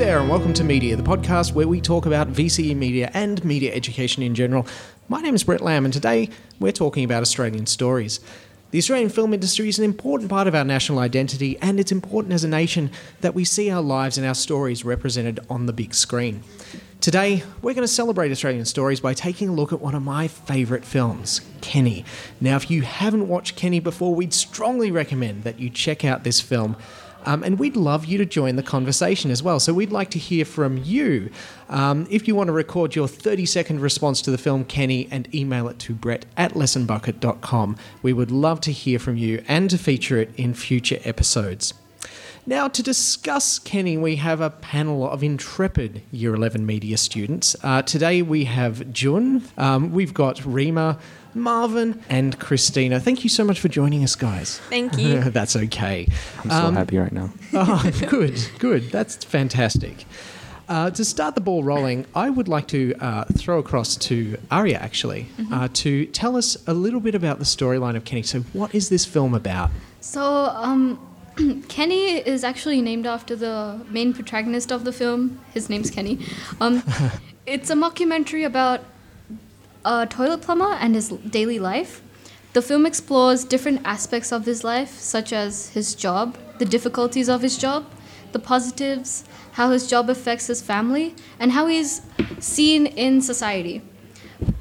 There, and welcome to Media, the podcast where we talk about VCE media and media education in general. My name is Brett Lamb, and today we're talking about Australian stories. The Australian film industry is an important part of our national identity, and it's important as a nation that we see our lives and our stories represented on the big screen. Today, we're going to celebrate Australian stories by taking a look at one of my favourite films, Kenny. Now, if you haven't watched Kenny before, we'd strongly recommend that you check out this film. Um, and we'd love you to join the conversation as well. So we'd like to hear from you. Um, if you want to record your 30 second response to the film Kenny and email it to brett at lessonbucket.com, we would love to hear from you and to feature it in future episodes. Now, to discuss Kenny, we have a panel of intrepid Year 11 media students. Uh, today we have Jun, um, we've got Rima, Marvin, and Christina. Thank you so much for joining us, guys. Thank you. That's okay. I'm so happy right now. Oh, good, good. That's fantastic. Uh, to start the ball rolling, I would like to uh, throw across to Aria actually uh, to tell us a little bit about the storyline of Kenny. So, what is this film about? So, um, Kenny is actually named after the main protagonist of the film. His name's Kenny. Um, it's a mockumentary about a toilet plumber and his daily life. The film explores different aspects of his life, such as his job, the difficulties of his job, the positives, how his job affects his family, and how he's seen in society.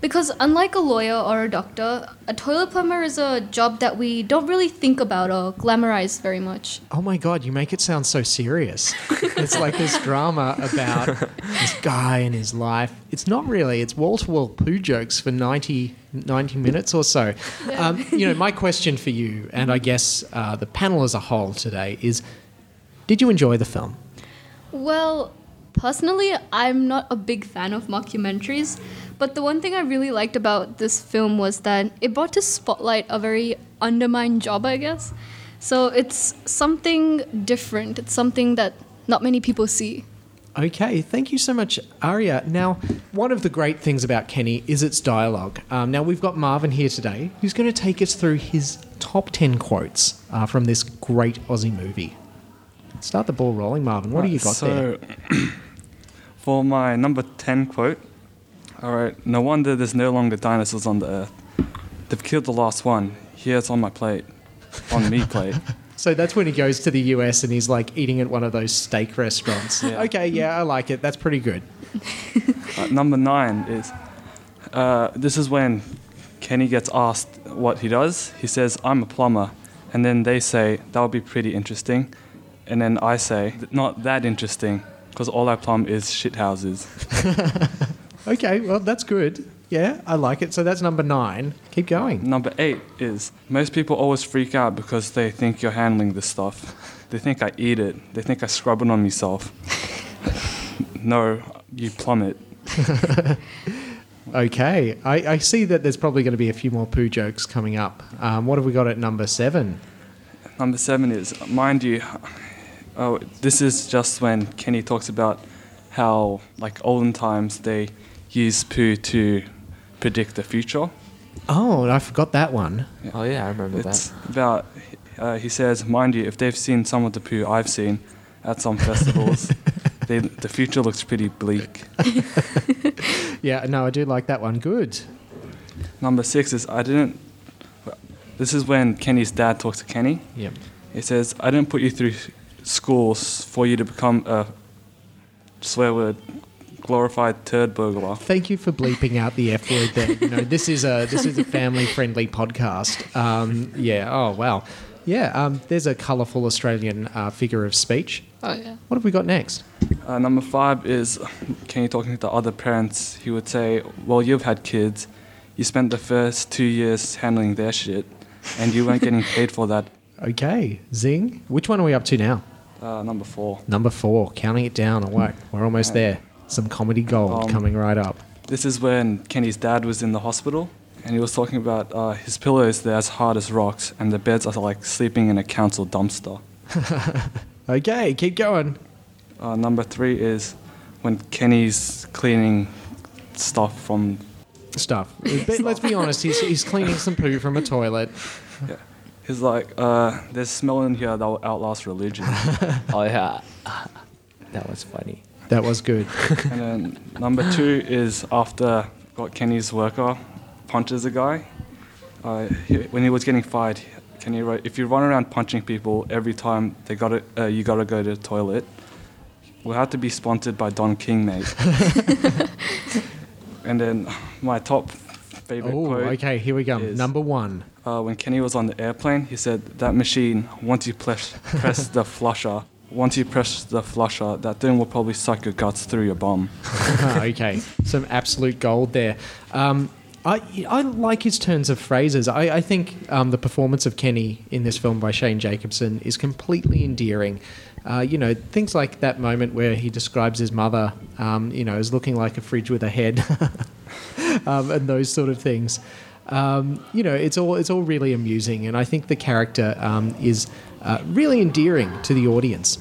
Because unlike a lawyer or a doctor, a toilet plumber is a job that we don't really think about or glamorize very much. Oh my god, you make it sound so serious. it's like this drama about this guy and his life. It's not really, it's wall to wall poo jokes for 90, 90 minutes or so. Um, you know, my question for you, and I guess uh, the panel as a whole today, is did you enjoy the film? Well, personally, I'm not a big fan of mockumentaries, but the one thing I really liked about this film was that it brought to spotlight a very undermined job, I guess. So it's something different. It's something that not many people see. Okay, thank you so much, Aria. Now, one of the great things about Kenny is its dialogue. Um, now, we've got Marvin here today who's going to take us through his top 10 quotes uh, from this great Aussie movie. Start the ball rolling, Marvin. What do you got so, there? for my number 10 quote, all right, no wonder there's no longer dinosaurs on the earth. They've killed the last one. Here it's on my plate. On me plate. So that's when he goes to the US and he's like eating at one of those steak restaurants. Yeah. Okay, yeah, I like it. That's pretty good. Uh, number nine is uh, this is when Kenny gets asked what he does. He says, I'm a plumber. And then they say, that would be pretty interesting. And then I say, not that interesting, because all I plumb is shit houses. Okay, well, that's good. Yeah, I like it. So that's number nine. Keep going. Number eight is most people always freak out because they think you're handling this stuff. They think I eat it. They think I scrub it on myself. no, you plumb it. Okay, I, I see that there's probably going to be a few more poo jokes coming up. Um, what have we got at number seven? Number seven is, mind you, oh, this is just when Kenny talks about how, like olden times, they use poo to predict the future. Oh, I forgot that one. Oh yeah, I remember It's that. about, uh, he says, mind you, if they've seen some of the poo I've seen at some festivals, they, the future looks pretty bleak. Yeah, no, I do like that one. Good. Number six is, I didn't. This is when Kenny's dad talks to Kenny. Yep. He says, I didn't put you through schools for you to become a swear word glorified turd burglar. Thank you for bleeping out the F word there. You know, this is a this is a family friendly podcast. Um, yeah. Oh wow. Yeah. Um, there's a colourful Australian uh, figure of speech. Oh, yeah. What have we got next? Uh, number five is Kenny talking to other parents. He would say, Well, you've had kids. You spent the first two years handling their shit, and you weren't getting paid for that. Okay, Zing. Which one are we up to now? Uh, number four. Number four. Counting it down. Or what? We're almost there. Some comedy gold Um, coming right up. This is when Kenny's dad was in the hospital, and he was talking about uh, his pillows, they're as hard as rocks, and the beds are like sleeping in a council dumpster. Okay, keep going. Uh, number three is when Kenny's cleaning stuff from. Stuff. But let's be honest. He's, he's cleaning some poo from a toilet. Yeah. He's like, uh, there's smell in here that will outlast religion. Oh yeah. That was funny. That was good. And then number two is after got Kenny's worker punches a guy. Uh, he, when he was getting fired, Kenny wrote, "If you run around punching people every time they got it, uh, you gotta go to the toilet. We'll have to be sponsored by Don King, mate." and then my top favorite oh, quote. okay, here we go. is- Number one. Uh, when Kenny was on the airplane, he said, "That machine, once you press, press the flusher, once you press the flusher, that thing will probably suck your guts through your bum." Okay, some absolute gold there. Um, I, I like his turns of phrases. I, I think um, the performance of Kenny in this film by Shane Jacobson is completely endearing. Uh, you know, things like that moment where he describes his mother, um, you know, as looking like a fridge with a head, um, and those sort of things. Um, you know, it's all it's all really amusing, and I think the character um, is uh, really endearing to the audience.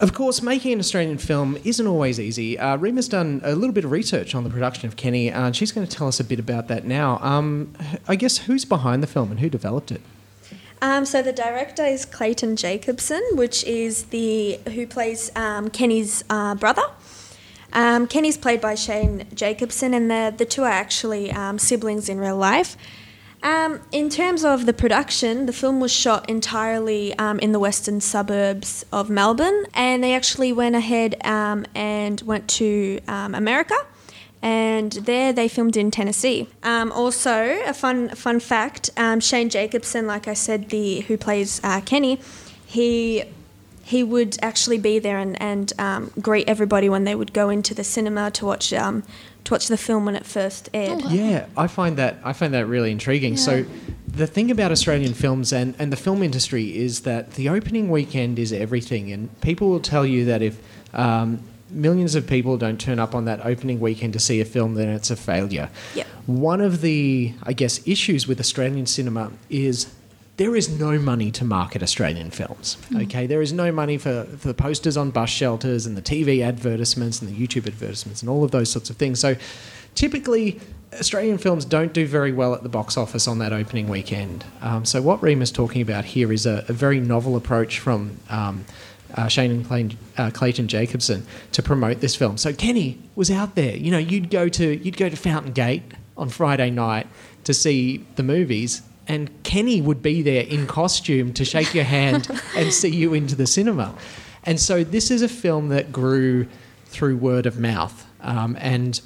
Of course, making an Australian film isn't always easy. Uh, Rima's done a little bit of research on the production of Kenny, and she's going to tell us a bit about that now. Um, I guess who's behind the film and who developed it? Um, so the director is Clayton Jacobson, which is the who plays um, Kenny's uh, brother. Um, Kenny's played by Shane Jacobson, and the the two are actually um, siblings in real life. Um, in terms of the production, the film was shot entirely um, in the western suburbs of Melbourne, and they actually went ahead um, and went to um, America, and there they filmed in Tennessee. Um, also, a fun fun fact: um, Shane Jacobson, like I said, the who plays uh, Kenny, he he would actually be there and, and um, greet everybody when they would go into the cinema to watch um, to watch the film when it first aired. Yeah, I find that I find that really intriguing. So, the thing about Australian films and, and the film industry is that the opening weekend is everything, and people will tell you that if um, millions of people don't turn up on that opening weekend to see a film, then it's a failure. Yep. One of the, I guess, issues with Australian cinema is there is no money to market Australian films. Okay, there is no money for, for the posters on bus shelters and the TV advertisements and the YouTube advertisements and all of those sorts of things. So typically, Australian films don't do very well at the box office on that opening weekend. Um, so what Reem is talking about here is a, a very novel approach from. Um, uh, Shane and Clayton, uh, Clayton Jacobson to promote this film. So Kenny was out there. You know, you'd go to you'd go to Fountain Gate on Friday night to see the movies, and Kenny would be there in costume to shake your hand and see you into the cinema. And so this is a film that grew through word of mouth, um, and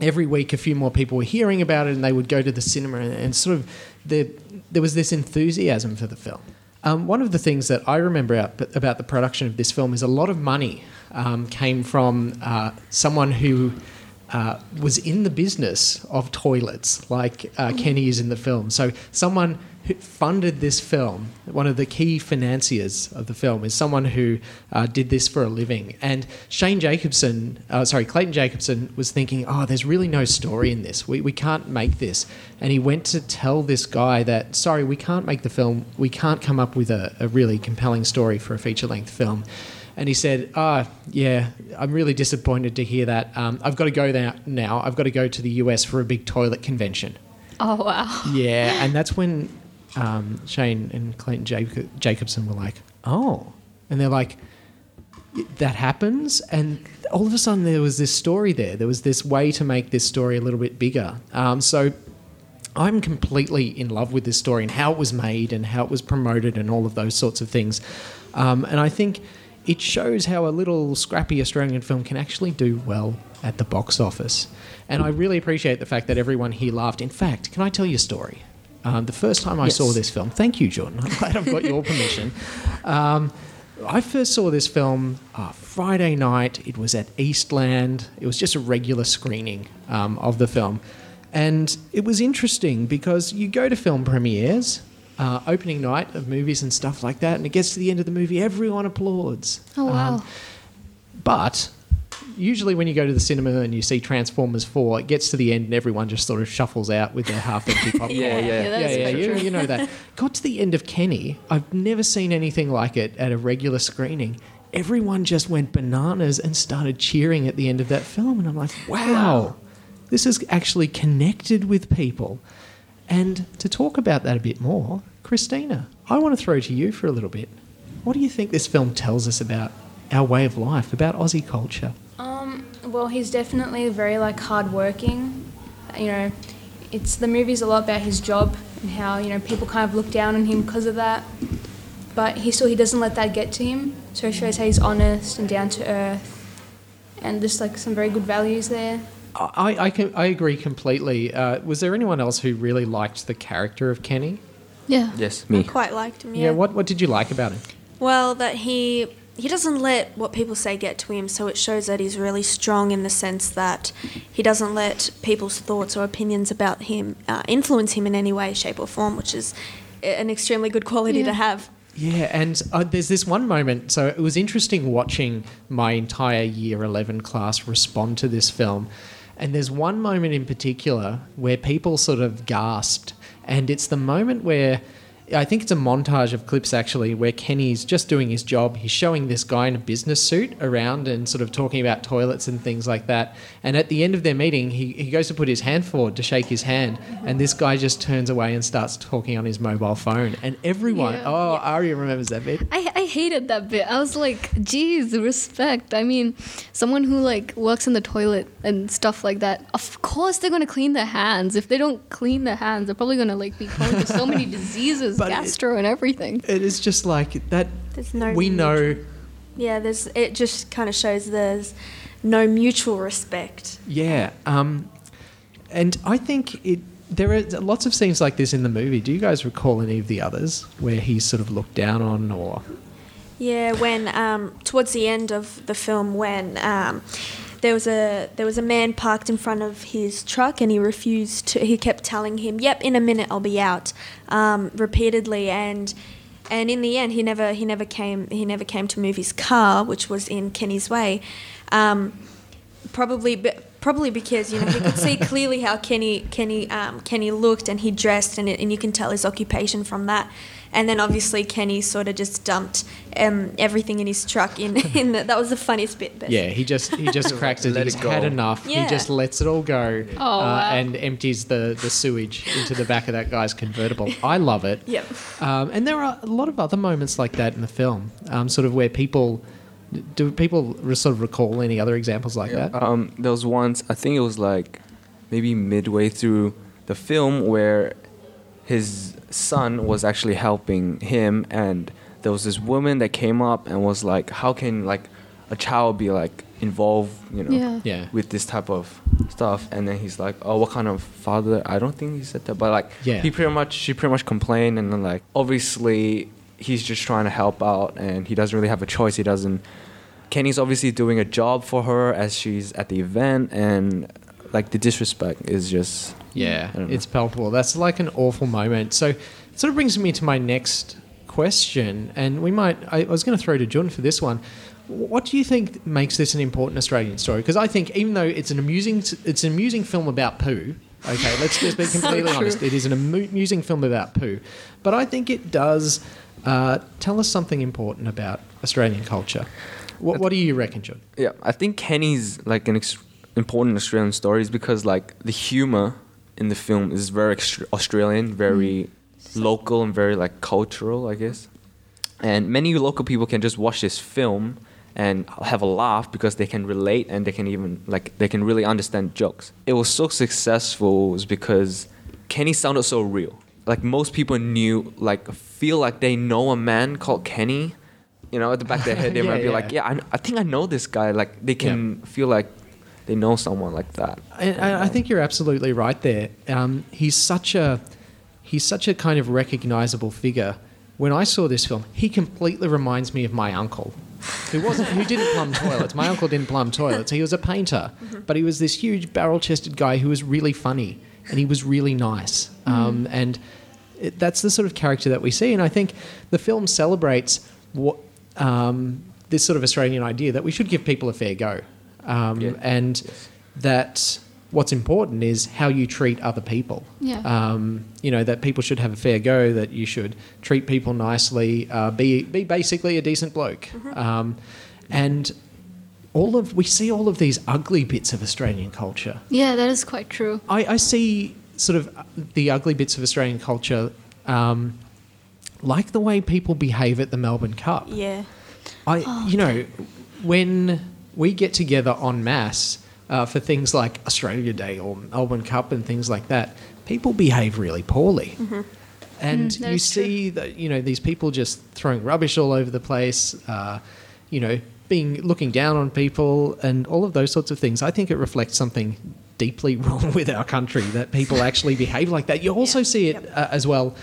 every week a few more people were hearing about it, and they would go to the cinema, and, and sort of the, there was this enthusiasm for the film. Um, one of the things that I remember out, about the production of this film is a lot of money um, came from uh, someone who uh, was in the business of toilets, like uh, Kenny is in the film. So, someone who funded this film, one of the key financiers of the film, is someone who uh, did this for a living. And Shane Jacobson, uh, sorry, Clayton Jacobson was thinking, oh, there's really no story in this. We, we can't make this. And he went to tell this guy that, sorry, we can't make the film. We can't come up with a, a really compelling story for a feature length film. And he said, "Ah, yeah, I'm really disappointed to hear that. Um, I've got to go there now. I've got to go to the US for a big toilet convention." Oh wow. Yeah, and that's when um, Shane and Clayton Jacob- Jacobson were like, "Oh," and they're like, "That happens." And all of a sudden, there was this story there. There was this way to make this story a little bit bigger. Um, so. I'm completely in love with this story and how it was made and how it was promoted and all of those sorts of things. Um, and I think it shows how a little scrappy Australian film can actually do well at the box office. And I really appreciate the fact that everyone here laughed. In fact, can I tell you a story? Um, the first time I Yes. saw this film, thank you, Jordan. I'm glad I've got your permission. Um, I first saw this film uh, Friday night. It was at Eastland. It was just a regular screening um, of the film. And it was interesting because you go to film premieres, uh, opening night of movies and stuff like that, and it gets to the end of the movie, everyone applauds. Oh wow. Um, but usually when you go to the cinema and you see Transformers 4, it gets to the end and everyone just sort of shuffles out with their half empty popcorn. Yeah, yeah. yeah, is yeah, you, you know that. Got to the end of Kenny. I've never seen anything like it at a regular screening. Everyone just went bananas and started cheering at the end of that film. And I'm like, wow, this is actually connected with people. And to talk about that a bit more, Christina, I want to throw to you for a little bit. What do you think this film tells us about our way of life, about Aussie culture? Um, well, he's definitely very like hardworking. You know, it's the movie's a lot about his job and how you know people kind of look down on him because of that. But he still he doesn't let that get to him. So it shows how he's honest and down to earth, and just like some very good values there. I, I, can, I agree completely. Uh, was there anyone else who really liked the character of Kenny? Yeah. Yes, me. I me. quite liked him. Yeah. Yeah. what, what did you like about him? Well, that he he doesn't let what people say get to him, so it shows that he's really strong in the sense that he doesn't let people's thoughts or opinions about him uh, influence him in any way, shape, or form, which is an extremely good quality Yeah. to have. Yeah, and uh, there's this one moment. So it was interesting watching my entire year 11 class respond to this film. And there's one moment in particular where people sort of gasped. And it's the moment where I think it's a montage of clips actually where Kenny's just doing his job. He's showing this guy in a business suit around and sort of talking about toilets and things like that. And at the end of their meeting, he, he goes to put his hand forward to shake his hand. And this guy just turns away and starts talking on his mobile phone. And everyone, Yeah. oh, Aria remembers that bit. I, I hated that bit. I was like, geez, respect. I mean, someone who like works in the toilet and stuff like that, of course they're gonna clean their hands. If they don't clean their hands, they're probably gonna like be prone to so many diseases, But it- gastro and everything. It is just like that. There's no we know, Yeah, there's it just kind of shows there's no mutual respect. yeah. Um, and I think it. There are lots of scenes like this in the movie. Do you guys recall any of the others where he's sort of looked down on, or Yeah, when um, towards the end of the film, when um, there was a there was a man parked in front of his truck, and he refused to. He kept telling him, "Yep, in a minute I'll be out," um, repeatedly, and and in the end, he never he never came he never came to move his car, which was in Kenny's way. Um, probably be- probably because you know he could see clearly how Kenny Kenny um, Kenny looked and he dressed and it, and you can tell his occupation from that. And then obviously Kenny sort of just dumped um, everything in his truck in in the, that was the funniest bit. But yeah, he just he just cracks it. He's it had enough. Yeah. He just lets it all go Oh, uh, wow. and empties the the sewage into the back of that guy's convertible. I love it. Yep. Um, and there are a lot of other moments like that in the film, um, sort of where people. Do people re- sort of recall any other examples like that? Um, there was once, I think it was like maybe midway through the film where his son was actually helping him, and there was this woman that came up and was like, "How can like a child be like involved, you know, Yeah. Yeah. with this type of stuff?" And then he's like, "Oh, what kind of father?" I don't think he said that, but like, Yeah. he pretty much she pretty much complained, and then like obviously he's just trying to help out, and he doesn't really have a choice. He doesn't. Kenny's obviously doing a job for her as she's at the event, and like the disrespect is just Yeah, I don't know. it's palpable. That's like an awful moment. So it sort of brings me to my next question, and we might. I, I was going to throw to Jun for this one. What do you think makes this an important Australian story? Because I think even though it's an amusing, it's an amusing film about poo. Okay, let's just be completely true. honest. It is an amusing film about poo, but I think it does uh, tell us something important about Australian culture. What, what do you reckon, John? Yeah, I think Kenny's like an ex- important Australian story is because like the humor in the film is very extra- Australian, very local and very like cultural, I guess. And many local people can just watch this film and have a laugh because they can relate and they can even like they can really understand jokes. It was so successful was because Kenny sounded so real. Like most people knew like feel like they know a man called Kenny. You know, at the back of their head, they Yeah, might be yeah. like, "Yeah, I, I think I know this guy." Like they can feel like they know someone like that. And, and I think you're absolutely right there. Um, he's such a he's such a kind of recognizable figure. When I saw this film, he completely reminds me of my uncle, who wasn't who didn't plumb toilets. My uncle didn't plumb toilets. He was a painter, but he was this huge barrel-chested guy who was really funny and he was really nice. Um, and it, that's the sort of character that we see. And I think the film celebrates what um, this sort of Australian idea that we should give people a fair go, um, Yeah. and that what's important is how you treat other people. Yeah. Um, you know that people should have a fair go. That you should treat people nicely. Uh, be be basically a decent bloke. Um, and all of we see all of these ugly bits of Australian culture. Yeah, that is quite true. I, I see sort of the ugly bits of Australian culture, um, like the way people behave at the Melbourne Cup. Yeah. I, you know, when we get together en masse uh, for things like Australia Day or Melbourne Cup and things like that, people behave really poorly. Mhm. And Mm, you is true. see that you know these people just throwing rubbish all over the place, uh, you know, being looking down on people and all of those sorts of things. I think it reflects something deeply wrong with our country that people actually behave like that. You also see it uh, as well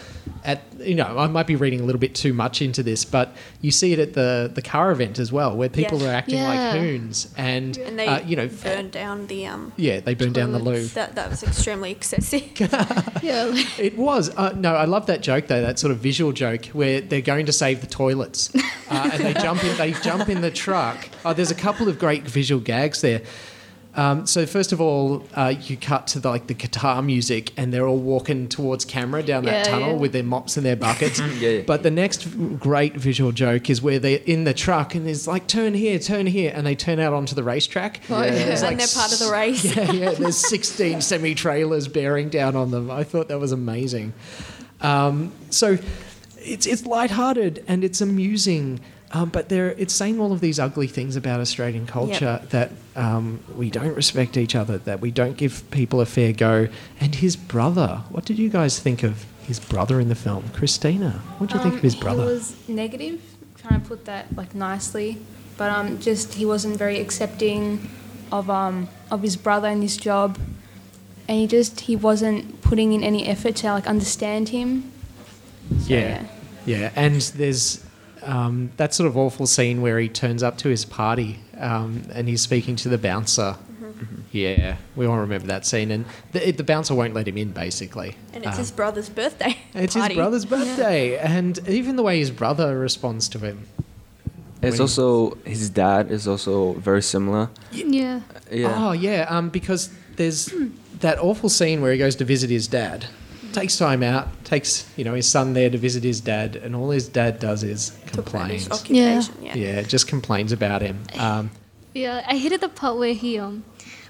at you know I might be reading a little bit too much into this, but you see it at the the car event as well, where people Yeah. are acting Yeah. like hoons and, And they uh, you know burned down the um. yeah they burn down the loo. That that was extremely excessive. Yeah. like- It was. Uh, no, I love that joke though. That sort of visual joke where they're going to save the toilets, uh, and they jump in. They jump in the truck. Oh, there's a couple of great visual gags there. Um, so first of all, uh, you cut to the, like the guitar music, and they're all walking towards camera down that Yeah, tunnel yeah. with their mops and their buckets. Yeah, yeah. But the next great visual joke is where they're in the truck, and it's like turn here, turn here, and they turn out onto the racetrack. Oh, yeah. And there's, And they're part of the race. yeah, yeah. There's 16 semi trailers bearing down on them. I thought that was amazing. Um, so it's it's lighthearted and it's amusing, um, but there it's saying all of these ugly things about Australian culture that um, we don't respect each other, that we don't give people a fair go. And his brother, what did you guys think of his brother in the film, Christina? What did you think of his Um, brother? He was negative, trying to put that like nicely, but um, just he wasn't very accepting of um of his brother and his job, and he just he wasn't putting in any effort to like understand him. So, Yeah. Yeah, and there's um, that sort of awful scene where he turns up to his party um, and he's speaking to the bouncer. Mm-hmm. Yeah, we all remember that scene, and the, the bouncer won't let him in, basically. And it's Um, his brother's birthday. it's party. his brother's birthday, and even the way his brother responds to him. It's also his dad is also very similar. yeah. Yeah. Oh yeah, um, because there's that awful scene where he goes to visit his dad, takes time out, takes you know his son there to visit his dad, and all his dad does is Talk about complains. his. Yeah. Yeah, just complains about him. Um, Yeah, I hated the part where he um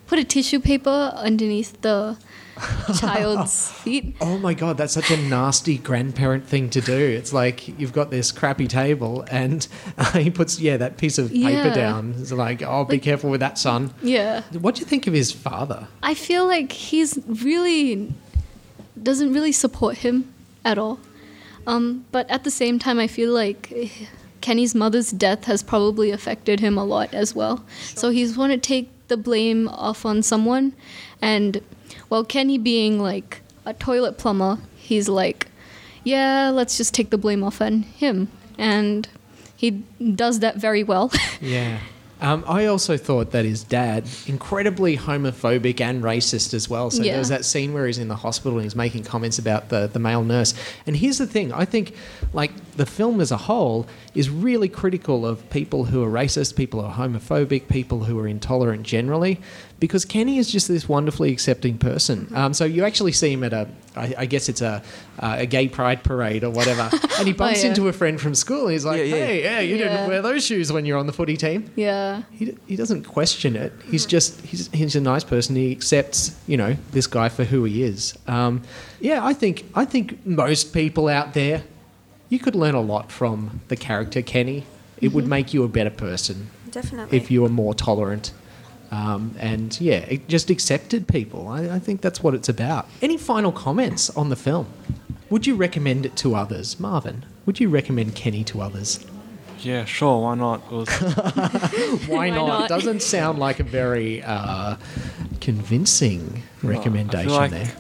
put a tissue paper underneath the child's feet. Oh my god, that's such a nasty grandparent thing to do. It's like you've got this crappy table, and he puts yeah that piece of paper Yeah. down. It's like, oh, be Like- careful with that, son. Yeah. What do you think of his father? I feel like he's really doesn't really support him at all. Um, but at the same time, I feel like Kenny's mother's death has probably affected him a lot as well. So he's want to take the blame off on someone, and well, Kenny being like a toilet plumber, he's like, yeah, let's just take the blame off on him, and he does that very well. Yeah. Um, I also thought that his dad, incredibly homophobic and racist as well. So Yeah. there's that scene where he's in the hospital and he's making comments about the, the male nurse. And here's the thing I think, like, the film as a whole is really critical of people who are racist, people who are homophobic, people who are intolerant generally, because Kenny is just this wonderfully accepting person. Um, so you actually see him at a, I, I guess it's a, uh, a gay pride parade or whatever, and he bumps yeah. into a friend from school and he's like, Yeah, yeah. hey, yeah, you didn't wear those shoes when you're on the footy team. yeah. He, he doesn't question it. He's just he's he's a nice person. He accepts you know this guy for who he is. Um, yeah, I think I think most people out there, you could learn a lot from the character Kenny. It would make you a better person Definitely. if you were more tolerant. Um, and yeah, it just accepted people. I, I think that's what it's about. Any final comments on the film? Would you recommend it to others, Marvin? Would you recommend Kenny to others? Yeah, sure, why not? Was, Why, Why not? not? Doesn't sound like a very uh, convincing recommendation like there.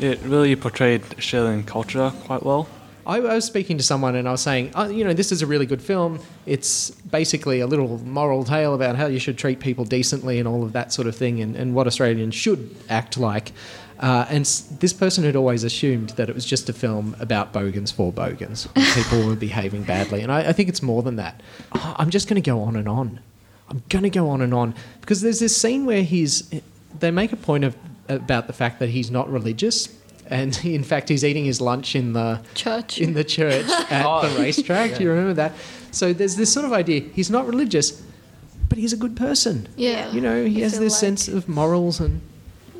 it really portrayed Australian culture quite well. I, I was speaking to someone and I was saying, oh, you know, this is a really good film. It's basically a little moral tale about how you should treat people decently and all of that sort of thing and, and what Australians should act like. Uh, and s- this person had always assumed that it was just a film about bogans for bogans. People were behaving badly. And I, I think it's more than that. Oh, I'm just going to go on and on. I'm going to go on and on. Because there's this scene where he's. They make a point of about the fact that he's not religious. And in fact, he's eating his lunch in the Church. in the church at Oh, the racetrack. Do you remember that? So there's this sort of idea. He's not religious, but he's a good person. yeah. You know, he I has this like- sense of morals and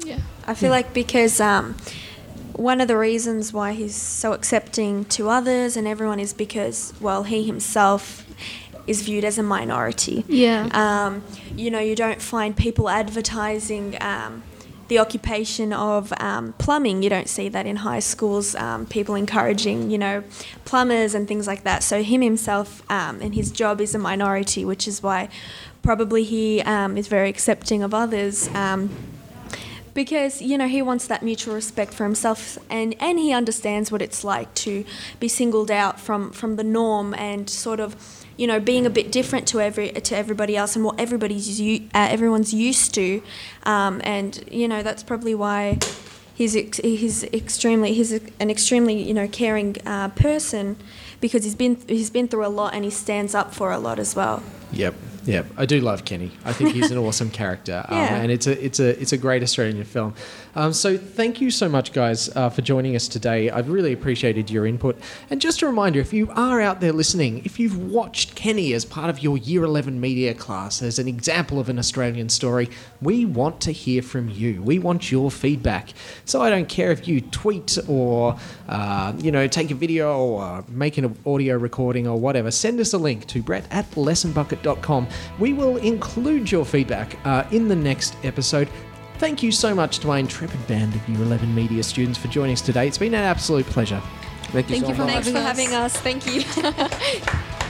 yeah. I feel like because um, one of the reasons why he's so accepting to others and everyone is because, well, he himself is viewed as a minority. Yeah. Um, you know, you don't find people advertising um, the occupation of um, plumbing. You don't see that in high schools, um, people encouraging, you know, plumbers and things like that. So, him himself um, and his job is a minority, which is why probably he um, is very accepting of others. Because you know he wants that mutual respect for himself and and he understands what it's like to be singled out from from the norm and sort of you know being a bit different to every to everybody else and what everybody's uh, everyone's used to. Um, and you know that's probably why he's ex- he's extremely he's an extremely you know caring uh, person because he's been he's been through a lot and he stands up for a lot as well. Yep, yep. I do love Kenny. I think he's an awesome character, um, Yeah. and it's a it's a it's a great Australian film. Um, so thank you so much, guys, uh, for joining us today. I've really appreciated your input. And just a reminder, if you are out there listening, if you've watched Kenny as part of your Year Eleven media class as an example of an Australian story, we want to hear from you. We want your feedback. So I don't care if you tweet or uh, you know take a video or make an audio recording or whatever. Send us a link to Brett at lessonbucket.com. We will include your feedback uh, in the next episode. Thank you so much to my intrepid band of Year 11 media students for joining us today. It's been an absolute pleasure. Thank you Thank so you for much. thanks for having having us thank you